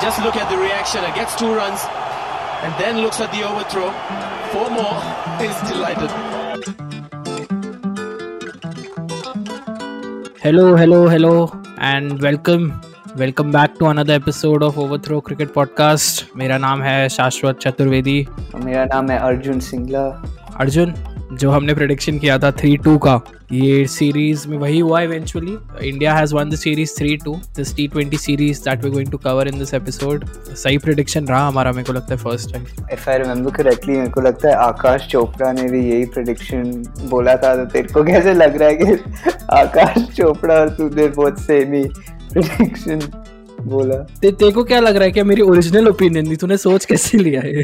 Just look at the reaction. It gets two runs and then looks at the overthrow. Four more. He's delighted. Hello, hello, hello, and welcome. Welcome back to another episode of overthrow cricket podcast मेरा नाम है शाश्वत चतुर्वेदी मेरा नाम है अर्जुन सिंगला अर्जुन जो हमने prediction किया था थ्री टू का ये सीरीज़ में वही हुआ eventually India has won the series three two this T twenty series that we going to cover in this episode सही प्रोडिक्शन रहा हमारा मेरे को लगता है first time if I remember correctly मेरे को लगता है आकाश चोपड़ा ने भी यही प्रोडिक्शन बोला था तो तेरे को कैसे लग रहा है कि आकाश चोपड़ा और तूने बहुत सेम ही प्रेडिक्शन बोला? ते तेरे को क्या लग रहा है कि मेरी ओरिजिनल ओपिनियन थी तूने सोच कैसे लिया है?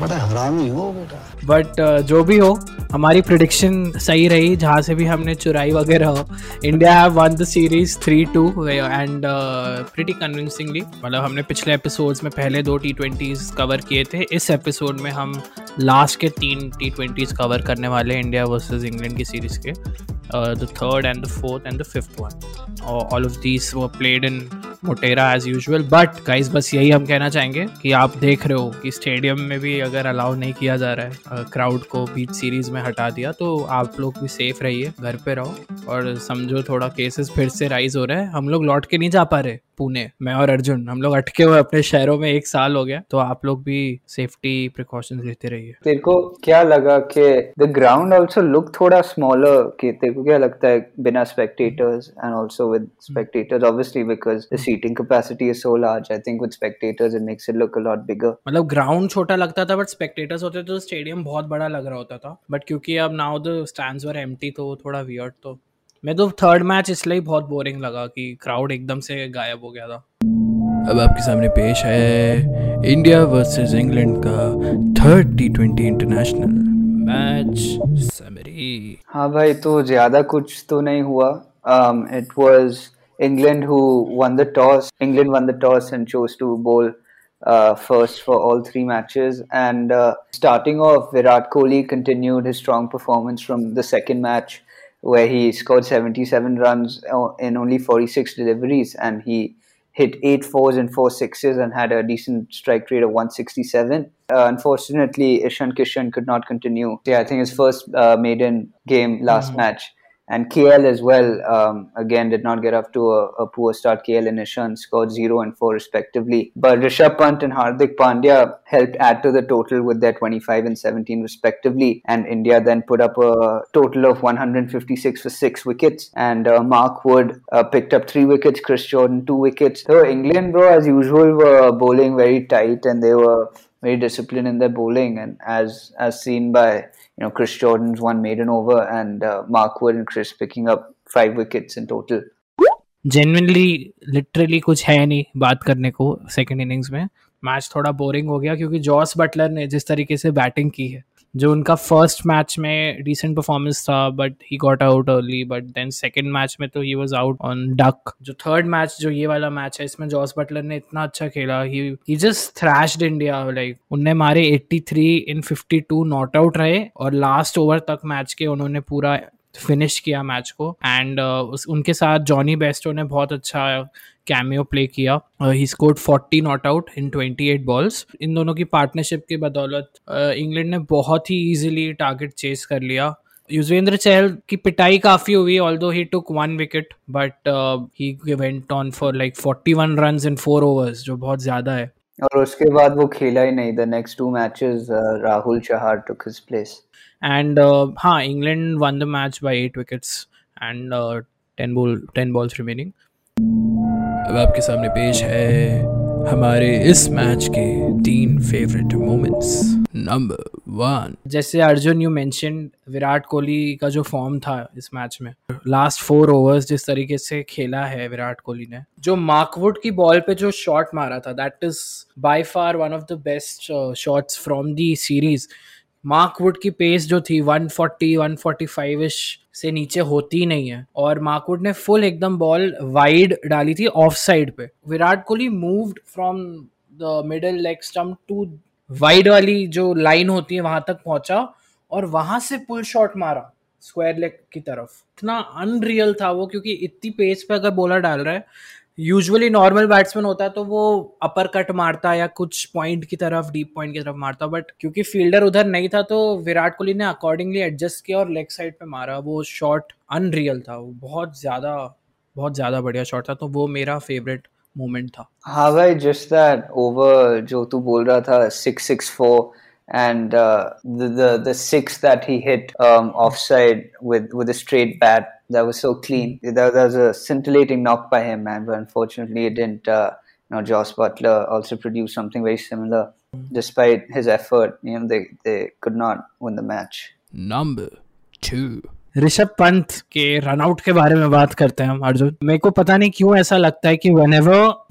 बड़ा हरामी हो बेटा। बट uh, जो भी हो हमारी प्रिडिक्शन सही रही जहाँ से भी हमने चुराई वगैरह हो India have won the series three two and pretty convincingly मतलब हमने पिछले एपिसोड्स में पहले दो टी ट्वेंटीज कवर किए थे इस एपिसोड में हम लास्ट के तीन टी ट्वेंटीज कवर करने वाले इंडिया वर्सेज इंग्लैंड की सीरीज़ के the third and the fourth and the fifth one all of these वो played in Motera as usual but guys बस यही हम कहना चाहेंगे कि आप देख रहे हो कि स्टेडियम में भी अगर अलाउ नहीं किया जा रहा है क्राउड को बीच सीरीज़ में हटा दिया तो आप लोग भी सेफ़ रहिए, घर पे रहो और समझो थोड़ा केसेस फिर से राइज हो रहे हैं। हम लोग लौट के नहीं जा पा रहे। पुणे। मैं और अर्जुन हम लोग अटके हुए अपने शहरों में एक साल हो गया तो आप लोग भी सेफ्टी प्रिकॉशंस लेते रहिए। तेरे को क्या लगा कि द ग्राउंड आल्सो लुक थोड़ा स्मॉलर कि तेरे को क्या लगता है बिना spectators and also with spectators obviously because the seating capacity is so large I think with spectators it makes it look a lot bigger मतलब ग्राउंड छोटा लगता था बट स्पेक्टेटर्स होते तो स्टेडियम बहुत बड़ा लग रहा होता था। बट क्योंकि अब now the stands were empty तो थोड़ा वियर्ड तो मैं तो थर्ड मैच इसलिए बहुत बोरिंग लगा कि क्राउड एकदम से गायब हो गया था। अब आपके सामने पेश है इंडिया वर्सेस इंग्लैंड का third T twenty international match summary हाँ भाई तो ज़्यादा कुछ तो नहीं हुआ। It was England who won the toss England won the toss and chose to bowl first for all three matches and starting off Virat Kohli continued his strong performance from the second match where he scored 77 runs uh, in only 46 deliveries and he hit eight fours and four sixes and had a decent strike rate of 167. Uh, unfortunately, Ishan Kishan could not continue. Yeah, I think his first uh, maiden game last mm-hmm. match and KL as well, um, again, did not get off to a, a, poor start. KL and Ishan scored 0 and 4 respectively. But Rishabh Pant and Hardik Pandya helped add to the total with their 25 and 17 respectively. And India then put up a total of 156 for 6 wickets. And uh, Mark Wood uh, picked up 3 wickets, Chris Jordan 2 wickets. So England, bro, as usual, were bowling very tight and they were very disciplined in their bowling. And as, as seen by you know, Chris Jordan's one maiden over and uh, Mark Wood and Chris picking up five wickets in total. Genuinely literally कुछ है नहीं बात करने को second innings में match थोड़ा boring हो गया क्योंकि जॉस बटलर ने जिस तरीके से बैटिंग की है जो उनका फ़र्स्ट मैच में डिसेंट परफॉर्मेंस था but he got out early but then second match में तो he was out on duck जो थर्ड मैच जो ये वाला मैच है, इसमें जॉस बटलर ने इतना अच्छा खेला he he just thrashed India like उनने मारे 83 इन 52 नॉट आउट रहे, और लास्ट ओवर तक मैच के उन्होंने पूरा फिनिश किया मैच को. एंड uh, उनके साथ जॉनी बेस्टो ने बहुत अच्छा कैमियो प्ले किया. He scored 40 not out in 28 balls इन दोनों की पार्टनरशिप की बदौलत इंग्लैंड uh, ने बहुत ही इजीली टारगेट चेस कर लिया. युजवेंद्र चहल की पिटाई काफ़ी हुई although he took one wicket but he went on for like 41 runs in four overs जो बहुत ज़्यादा है. और उसके बाद वो खेला ही नहीं. The next two matches Rahul Chahar took his place and हाँ England won the match by eight wickets and ten ball ten balls remaining अब आपके सामने पेश है हमारे इस मैच के तीन फेवरेट मोमेंट्स नंबर वन जैसे अर्जुन यू मेंशन विराट कोहली का जो फॉर्म था इस मैच में लास्ट फोर ओवर्स जिस तरीके से खेला है विराट कोहली ने, जो मार्कवुड की बॉल पे जो शॉट मारा था that is by far one of the best shots from the series Mark Wood की पेस जो थी 140 145 इश से नीचे होती ही नहीं है। और मार्कवुड ने फुल एकदम बॉल वाइड डाली थी ऑफ़ साइड पे। Virat Kohli moved from the middle leg stump to wide वाली जो लाइन होती है, वहाँ तक पहुँचा और वहाँ से पुल शॉट मारा स्क्वायर लेग की तरफ़। इतना अनरियल था वो, क्योंकि इतनी पेस पे अगर बॉलर डाल रहा है यूजुअली नॉर्मल बैट्समैन होता है तो वो अपर कट मारता या कुछ पॉइंट की तरफ़ डीप पॉइंट की तरफ़ मारता बट क्योंकि फील्डर उधर नहीं था तो विराट कोहली ने अकॉर्डिंगली एडजस्ट किया और लेग साइड पे मारा। वो शॉट अनरियल था वो बहुत ज़्यादा बहुत ज़्यादा बढ़िया शॉट था तो वो मेरा फेवरेट मोमेंट था। हाँ भाई जस्ट दैट ओवर जो तू बोल रहा था six six four and uh, the, the the six that he hit um, offside with with a straight bat that was so clean. That, that was a scintillating knock by him, man. But unfortunately, it didn't. Uh, you know, Josh Butler also produced something very similar. Despite his effort, you know, they they could not win the match. Number two. Rishabh Pant के run out के बारे में बात करते हैं हम अर्जुन मेरे को पता नहीं क्यों ऐसा लगता है कि one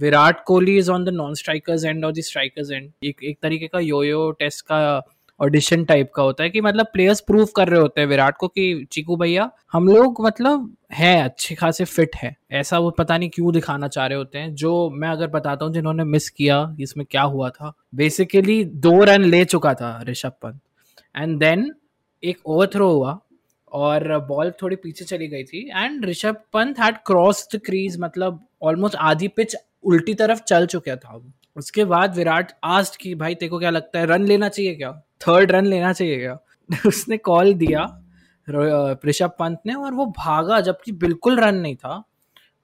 Virat Kohli is on the non striker's end और द स्ट्राइकर्स एंड एक एक तरीके का यो यो टेस्ट का ऑडिशन टाइप का होता है कि मतलब प्लेयर्स प्रूव कर रहे होते हैं विराट को कि, चीकू भैया, हम लोग मतलब है, अच्छे खासे फिट है। ऐसा वो पता नहीं क्यों दिखाना चाह रहे होते हैं, जो मैं अगर बताता हूँ जिन्होंने मिस किया इसमें क्या हुआ था। बेसिकली दो रन ले चुका था ऋषभ पंत। एंड देन एक ओवर थ्रो हुआ और बॉल थोड़ी पीछे चली गई थी। And Rishabh Pant had cross the crease मतलब ऑलमोस्ट आधी पिच उल्टी तरफ़ चल चुका था। उसके बाद विराट आस्ट की, भाई तेको क्या लगता है रन लेना चाहिए क्या? थर्ड रन लेना चाहिए क्या? उसने कॉल दिया ऋषभ पंत ने और वो भागा जबकि बिल्कुल रन नहीं था।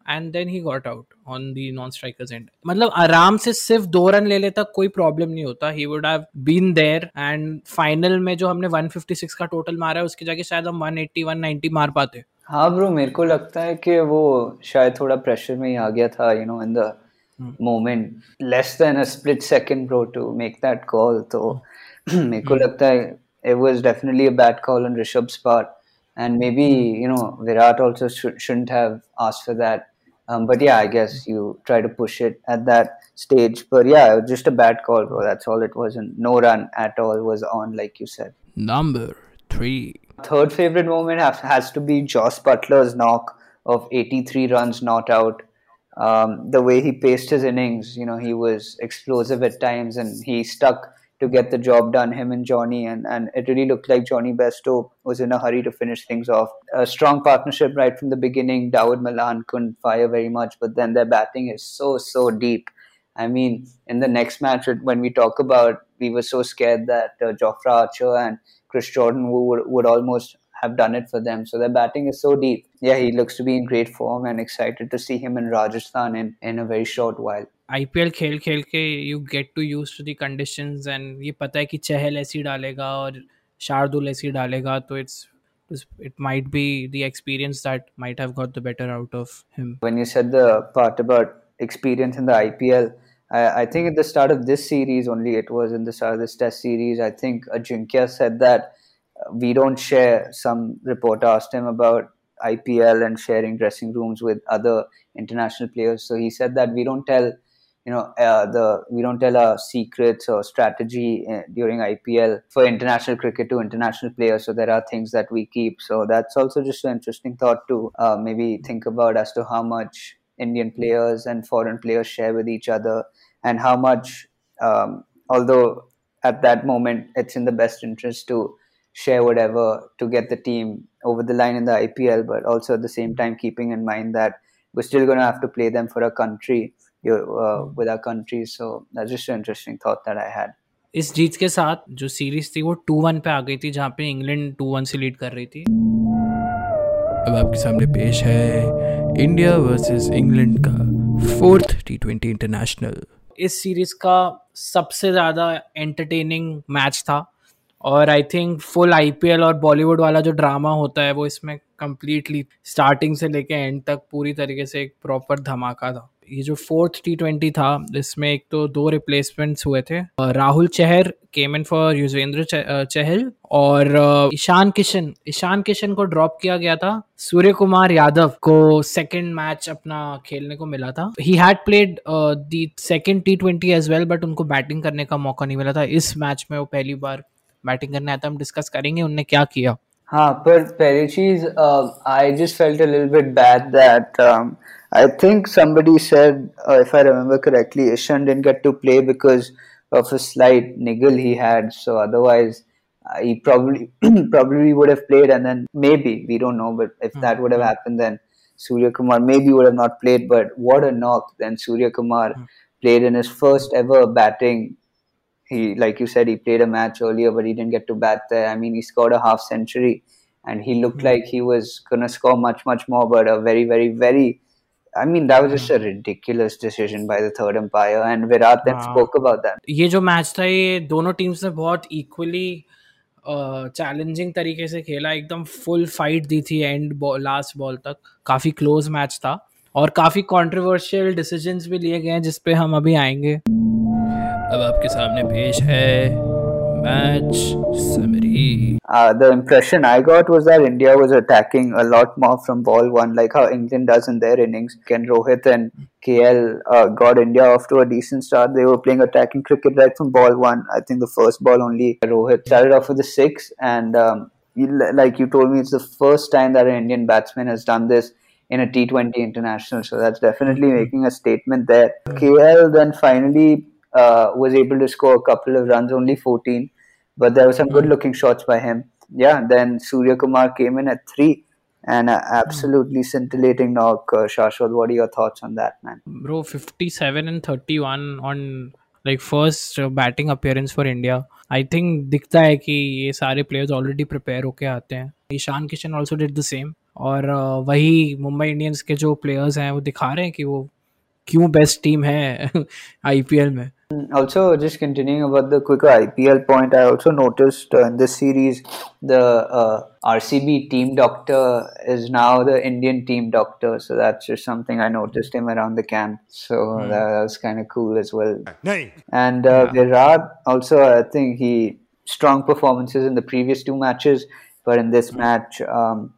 And then he got out on the non striker's end मतलब आराम से सिर्फ़ दो रन ले लेता कोई प्रॉब्लम नहीं होता। He would have been there and final में जो हमने 156 का टोटल मारा है उसकी जगह शायद हम 180 190 मार पाते। हाँ ब्रो मेरे को लगता है कि वो शायद थोड़ा प्रेशर में ही आ गया था you know in the moment less than a split second bro to make that call तो मेरे को लगता है it was definitely a bad call on Rishabh's part and maybe you know Virat also sh- shouldn't have asked for that Um, but yeah, I guess you try to push it at that stage. But yeah, just a bad call, bro. That's all it was. And no run at all was on, like you said. Number three. Third favorite moment has to be Josh Butler's knock of 83 runs not out. Um, the way he paced his innings, you know, he was explosive at times and he stuck to get the job done, him and Johnny. And, and it really looked like Johnny Besto was in a hurry to finish things off. A strong partnership right from the beginning. Dawood Malan couldn't fire very much, but then their batting is so, so deep. I mean, in the next match, when we talk about, we were so scared that uh, Jofra Archer and Chris Jordan would, would almost have done it for them. So their batting is so deep. Yeah, he looks to be in great form and excited to see him in Rajasthan in, in a very short while. IPL खेल खेल के you get to use to the conditions and ये पता है कि चहल ऐसी डालेगा और शार्दुल ऐसी डालेगा तो it's it might be the experience that might have got the better out of him. When you said the part about experience in the IPL, I, I think at the start of this series only, it was in the start of this test series, I think Ajinkya said that uh, we don't share, some reporter asked him about IPL and sharing dressing rooms with other international players. So he said that we don't tell you know uh, the we don't tell our secrets or strategy uh, during IPL for international cricket to international players. So there are things that we keep. So that's also just an interesting thought to uh, maybe think about as to how much Indian players and foreign players share with each other, and how much, um, although at that moment it's in the best interest to share whatever to get the team over the line in the IPL, but also at the same time keeping in mind that we're still going to have to play them for a country uh, with our country. So that's just an interesting thought that I had. इस जीत के साथ जो series थी वो to one पे आ गई थी जहाँ पे इंग्लैंड टू वन से लीड कर रही थी। अब आपके सामने पेश है इंडिया वर्सेस इंग्लैंड का फोर्थ टी ट्वेंटी इंटरनेशनल इस सीरीज़ का सबसे ज़्यादा एंटरटेनिंग मैच था। और आई थिंक फुल आईपीएल और बॉलीवुड वाला जो ड्रामा होता है वो इसमें कम्प्लीटली स्टार्टिंग से लेके एंड तक पूरी तरीके से एक प्रॉपर धमाका था। ये जो फोर्थ टी ट्वेंटी था, इसमें एक तो दो रिप्लेसमेंट्स हुए थे। Rahul Chahar came in for Yuzvendra Chahal और ईशान किशन ईशान किशन को ड्रॉप किया गया था। सूर्य कुमार यादव को सेकंड मैच अपना खेलने को मिला था। He had played the second T twenty as well but उनको बैटिंग करने का मौका नहीं मिला था। इस मैच में वो पहली बार बैटिंग करने आया था हम डिस्कस करेंगे उनने क्या किया। हाँ पर पहली चीज़ I just felt a little bit bad that I think somebody said, uh, if I remember correctly, Ishan didn't get to play because of a slight niggle he had. So otherwise, uh, he probably probably would have played, and then maybe we don't know. But if mm-hmm. that would have hmm. happened, then Surya Kumar maybe would have not played, but what a knock! Then Surya Kumar mm. played in his first ever batting. He, like you said, he played a match earlier, but he didn't get to bat there. I mean, he scored a half century, and he looked mm. like he was gonna score much, much more. But a very, very, very I mean, that was just a ridiculous decision by the third umpire, and Virat then spoke about that. ये जो match था ये दोनों teams ने बहुत equally challenging तरीके से खेला एकदम फुल फाइट दी थी एंड लास्ट बॉल तक। काफ़ी क्लोज मैच था और काफ़ी कंट्रोवर्शियल डिसीजंस भी लिए गए हैं जिस पे हम अभी आएँगे। अब आपके सामने पेश है match summary. Uh, the impression I got was that India was attacking a lot more from ball one, like how England does in their innings. Ken Rohit and KL uh, got India off to a decent start. They were playing attacking cricket right from ball one. I think the first ball only Rohit started off with a six, and um, like you told me, it's the first time that an Indian batsman has done this in a T20 international. So that's definitely making a statement there. KL then finally uh, was able to score a couple of runs, only 14, but there were some good looking shots by him. Yeah, then Surya Kumar came in at three and uh, absolutely scintillating knock. Uh, Shashwat, what are your thoughts on that, man? Bro, 57 and 31 on like first uh, batting appearance for India. I think दिखता है कि ये सारे players already prepare होके आते हैं Ishan Kishan also did the same और uh, वही मुंबई इंडियंस के जो प्लेयर्स हैं वो दिखा रहे हैं कि वो क्यों बेस्ट टीम है आईपीएल में also, just continuing about the quicker IPL point, I also noticed uh, in this series the uh, RCB team doctor is now the Indian team doctor. So that's just something I noticed him around the camp. So mm. that, that, was kind of cool as well. And uh, yeah. Virat also, I think he strong performances in the previous two matches, but in this mm. match um,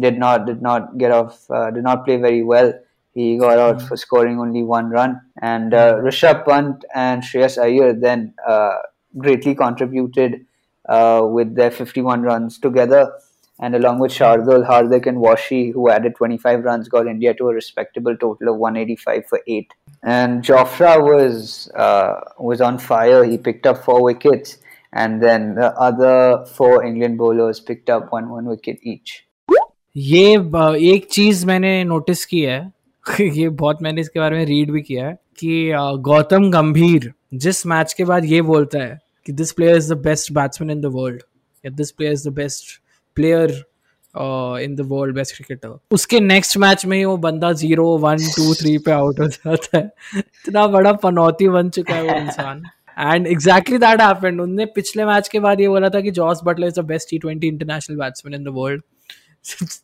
did not did not get off uh, did not play very well He got out mm-hmm. for scoring only one run. And uh, Rishabh Pant and Shreyas Iyer then uh, greatly contributed uh, with their 51 runs together. And along with Shardul, Hardik, and Washi, who added 25 runs, got India to a respectable total of 185 for eight. And Jofra was uh, was on fire. He picked up four wickets, and then the other four England bowlers picked up one one wicket each. ये एक चीज मैंने notice की है ये बहुत मैंने इसके बारे में रीड भी किया है कि गौतम गंभीर जिस मैच के बाद ये बोलता है कि this player is the best batsman in the world या this player is the best player in the world best cricketer उसके नेक्स्ट मैच में ही वो बंदा ज़ीरो वन टू थ्री पे आउट हो जाता है। इतना बड़ा पनौती बन चुका है वो इंसान। एंड एग्जैक्टली दैट हैपेंड उनने पिछले मैच के बाद ये बोला था कि Jos Buttler is the best T twenty international batsman in the world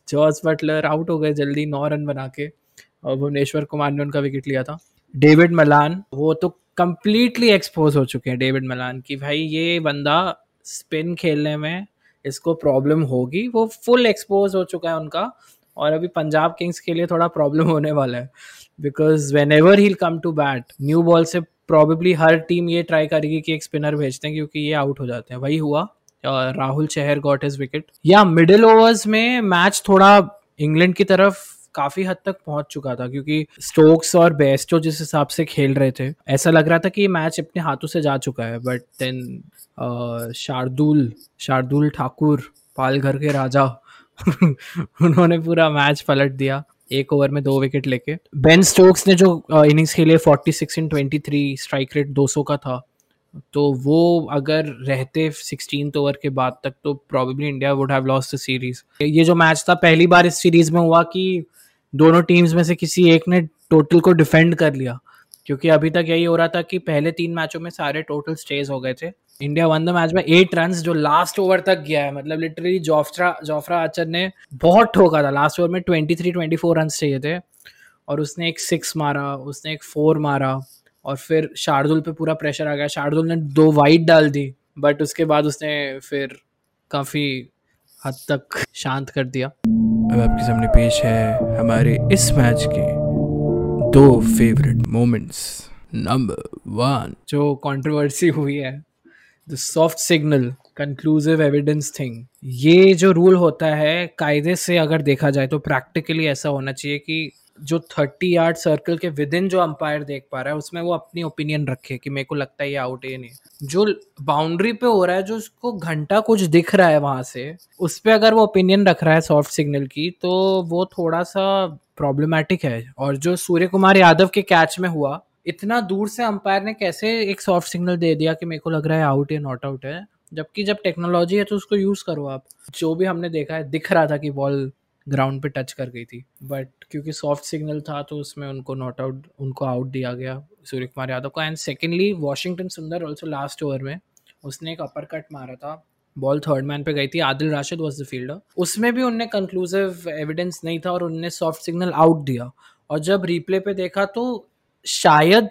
Jos Buttler out हो गए जल्दी, नौ रन बना के। भुवनेश्वर कुमार ने उनका विकेट लिया था। David Malan. वो तो कंप्लीटली एक्सपोज हो चुके हैं डेविड मलान की। भाई ये बंदा स्पिन खेलने में इसको प्रॉब्लम होगी। वो फुल एक्सपोज हो चुका है उनका और अभी पंजाब किंग्स के लिए थोड़ा प्रॉब्लम होने वाला है। Because whenever he come to bat new ball से प्रॉबेबली हर टीम ये ट्राई करेगी कि एक स्पिनर भेजते हैं क्योंकि ये आउट हो जाते हैं। वही हुआ Rahul Chahar got his wicket या मिडिल ओवर्स में मैच थोड़ा इंग्लैंड की तरफ़ काफ़ी हद तक पहुँच चुका था, क्योंकि स्टोक्स और बेस्टो जिस हिसाब से खेल रहे थे, ऐसा लग रहा था कि मैच अपने हाथों से जा चुका है बट देन शार्दुल शार्दुल ठाकुर पालघर के राजा, उन्होंने पूरा मैच पलट दिया, एक ओवर में दो विकेट लेके। बेन स्टोक्स ने जो इनिंग्स खेले 46 इन 23 स्ट्राइक रेट 200 का था तो वो अगर रहते सिक्सटीन ओवर के बाद तक तो probably India would have lost the series ये जो मैच था, पहली बार इस सीरीज़ में हुआ कि दोनों टीम्स में से किसी एक ने टोटल को डिफेंड कर लिया। क्योंकि अभी तक यही हो रहा था कि पहले तीन मैचों में सारे टोटल स्टेज हो गए थे। इंडिया वन द मैच में एट रन जो लास्ट ओवर तक गया है। मतलब लिटरली जोफ्रा जोफ्रा आचर ने बहुत ठोका था। लास्ट ओवर में twenty three twenty four run चाहिए थे। और उसने एक सिक्स मारा, उसने एक फोर मारा। और फिर शार्दुल पे पूरा प्रेशर आ गया। शार्दुल ने दो वाइट डाल दी बट उसके बाद उसने फिर काफ़ी हद तक शांत कर दिया। अब आपके सामने पेश है हमारे इस मैच के दो फेवरेट मोमेंट्स नंबर वन जो कंट्रोवर्सी हुई है the soft signal conclusive evidence thing ये जो रूल होता है, कायदे से अगर देखा जाए तो प्रैक्टिकली ऐसा होना चाहिए कि जो थर्टी यार्ड सर्कल के विद इन जो अंपायर देख पा रहा है, उसमें वो अपनी ओपिनियन रखे कि मेरे को लगता है ये आउट है नहीं। जो बाउंड्री पे हो रहा है, जो उसको घंटा कुछ दिख रहा है वहाँ से, उस पर अगर वो ओपिनियन रख रहा है सॉफ्ट सिग्नल की तो वो थोड़ा सा प्रॉब्लमेटिक है। और जो सूर्य कुमार यादव के कैच में हुआ, इतना दूर से अंपायर ने कैसे एक सॉफ्ट सिग्नल दे दिया कि मेरे को लग रहा है आउट है नॉट आउट है जबकि जब टेक्नोलॉजी है तो उसको यूज़ करो आप। जो भी हमने देखा है, दिख रहा था कि बॉल ग्राउंड पे टच कर गई थी बट क्योंकि सॉफ्ट सिग्नल था तो उसमें उनको नॉट आउट उनको आउट दिया गया सूर्य कुमार यादव को। And secondly Washington Sundar also last over में, उसने एक अपर कट मारा था। बॉल थर्ड मैन पे गई थी। Adil Rashid was the fielder उसमें भी उनने कंक्लूसिव एविडेंस नहीं था और उनने सॉफ्ट सिग्नल आउट दिया। और जब रिप्ले पे देखा तो शायद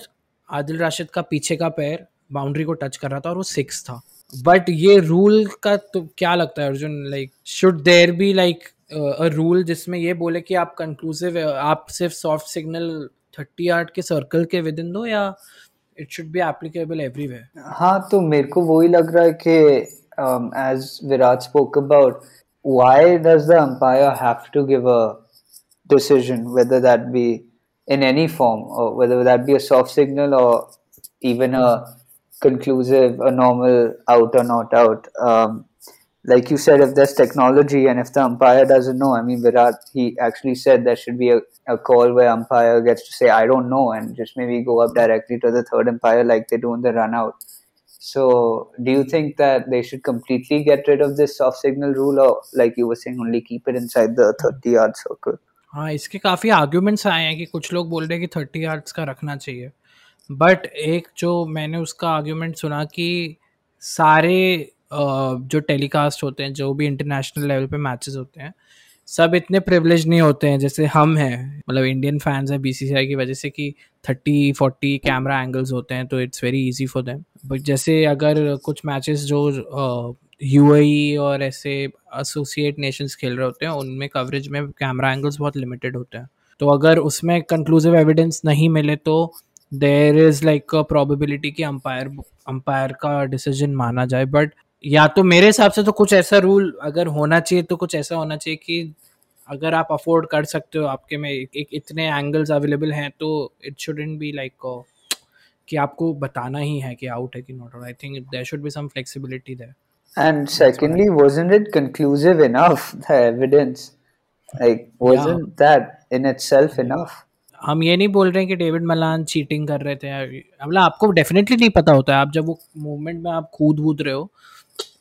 आदिल राशिद का पीछे का पैर बाउंड्री को टच कर रहा था और वो सिक्स था। बट ये रूल का तो क्या लगता है Arjun? Like should there be like a rule जिसमें ये बोले कि आप कंक्लूसिव आप सिर्फ़ सॉफ्ट सिग्नल थर्टी आर्ट के सर्कल के विद इन दो या it should be applicable everywhere हाँ तो मेरे को वही लग रहा है कि as Virat spoke about why does the umpire have to give a decision whether that be in any form or whether that be a soft signal or even a conclusive, a normal out or not out. Um, like you said, if there's technology and if the umpire doesn't know, I mean, Virat, he actually said there should be a, a call where umpire gets to say, I don't know, and just maybe go up directly to the third umpire like they do in the run out. So, do you think that they should completely get rid of this soft signal rule, or like you were saying, only keep it inside the 30 yard circle? हाँ इसके काफ़ी arguments आए हैं कि कुछ लोग बोल रहे हैं कि थर्टी यार्ड्स का रखना चाहिए बट एक जो मैंने उसका आर्ग्यूमेंट सुना कि सारे जो टेलीकास्ट होते हैं, जो भी इंटरनेशनल लेवल पे मैचेस होते हैं, सब इतने प्रिवलेज नहीं होते हैं जैसे हम हैं। मतलब इंडियन फैंस हैं बीसीसीआई की वजह से कि थर्टी फोर्टी कैमरा एंगल्स होते हैं तो it's very easy for them but जैसे अगर कुछ मैचेस जो यू e और ऐसे एसोसिएट नेशंस खेल रहे होते हैं, उनमें कवरेज में कैमरा एंगल्स बहुत लिमिटेड होते हैं। तो अगर उसमें कंक्लूसिव एविडेंस नहीं मिले तो there is like a probability कि अंपायर अंपायर का डिसीज़न माना जाए बट या तो मेरे हिसाब से तो कुछ ऐसा रूल अगर होना चाहिए तो कुछ ऐसा होना चाहिए कि अगर आप अफोर्ड कर सकते हो आपके में एक, एक इतने एंगल्स अवेलेबल हैं तो इट शुडेंट बी लाइक कि आपको बताना ही है कि आउट है कि not out I think there should be some flexibility there And secondly, wasn't it conclusive enough? The evidence, like, wasn't yeah. that in itself enough? हम ये नहीं बोल रहे हैं कि डेविड मलान चीटिंग कर रहे थे मतलब आपको डेफिनेटली नहीं पता होता है। आप जब वो मूवमेंट में आप कूद वूद रहे हो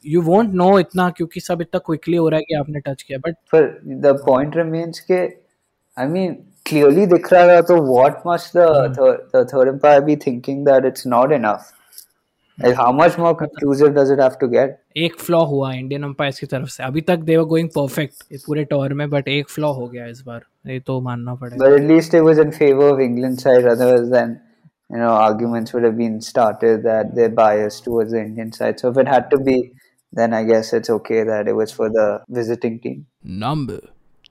यू वोंट नो इतना क्योंकि सब इतना क्विकली हो रहा है कि आपने टच किया। बट पर द पॉइंट रिमेंस के आई मीन क्लियरली दिख रहा था तो what must the third umpire be thinking that it's not enough Like how much more conclusive does it have to get? एक फ्लॉ हुआ इंडियन अंपायर्स की तरफ से अभी तक दे वर गोइंग परफेक्ट पूरे टूर में बट एक फ्लॉ हो गया इस बार ये तो मानना पड़ेगा but at least it was in favor of England side otherwise then you know arguments would have been started that they're biased towards the Indian side so if it had to be then I guess it's okay that it was for the visiting team number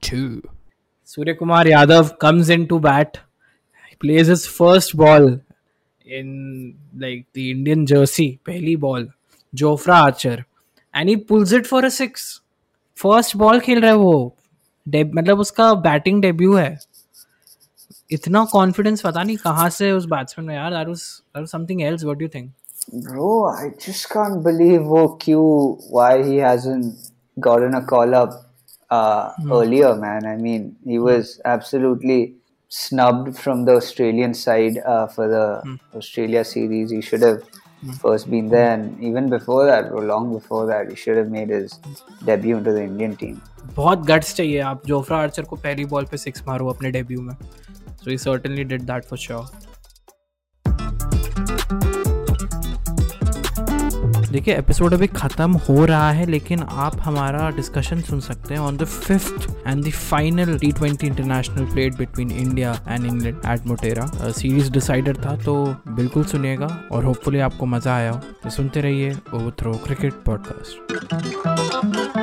2 Surya Kumar Yadav comes into bat he plays his first ball in like the Indian jersey, पहली ball, Jofra Archer, and he pulls it for a six. First ball खेल रहा है वो मतलब उसका batting debut है इतना confidence पता नहीं कहाँ से उस बैट्समैन में यार that something else what do think Bro, I just can't believe वो क्यों why he hasn't gotten a call up uh, hmm. earlier, man. I mean, he was absolutely snubbed from the Australian side uh, for the mm. Australia series. He should have mm. first been there, and even before that, or long before that, he should have made his debut into the Indian team. बहुत guts चाहिए आप Jofra Archer को पहली ball पे six मारो अपने debut में so he certainly did that for sure देखिए एपिसोड अभी ख़त्म हो रहा है, लेकिन आप हमारा डिस्कशन सुन सकते हैं on the fifth and the final T twenty international played between India and England at Motera series decider था तो बिल्कुल सुनिएगा और होपफुली आपको मज़ा आया हो। तो सुनते रहिए ओवर थ्रो क्रिकेट पॉडकास्ट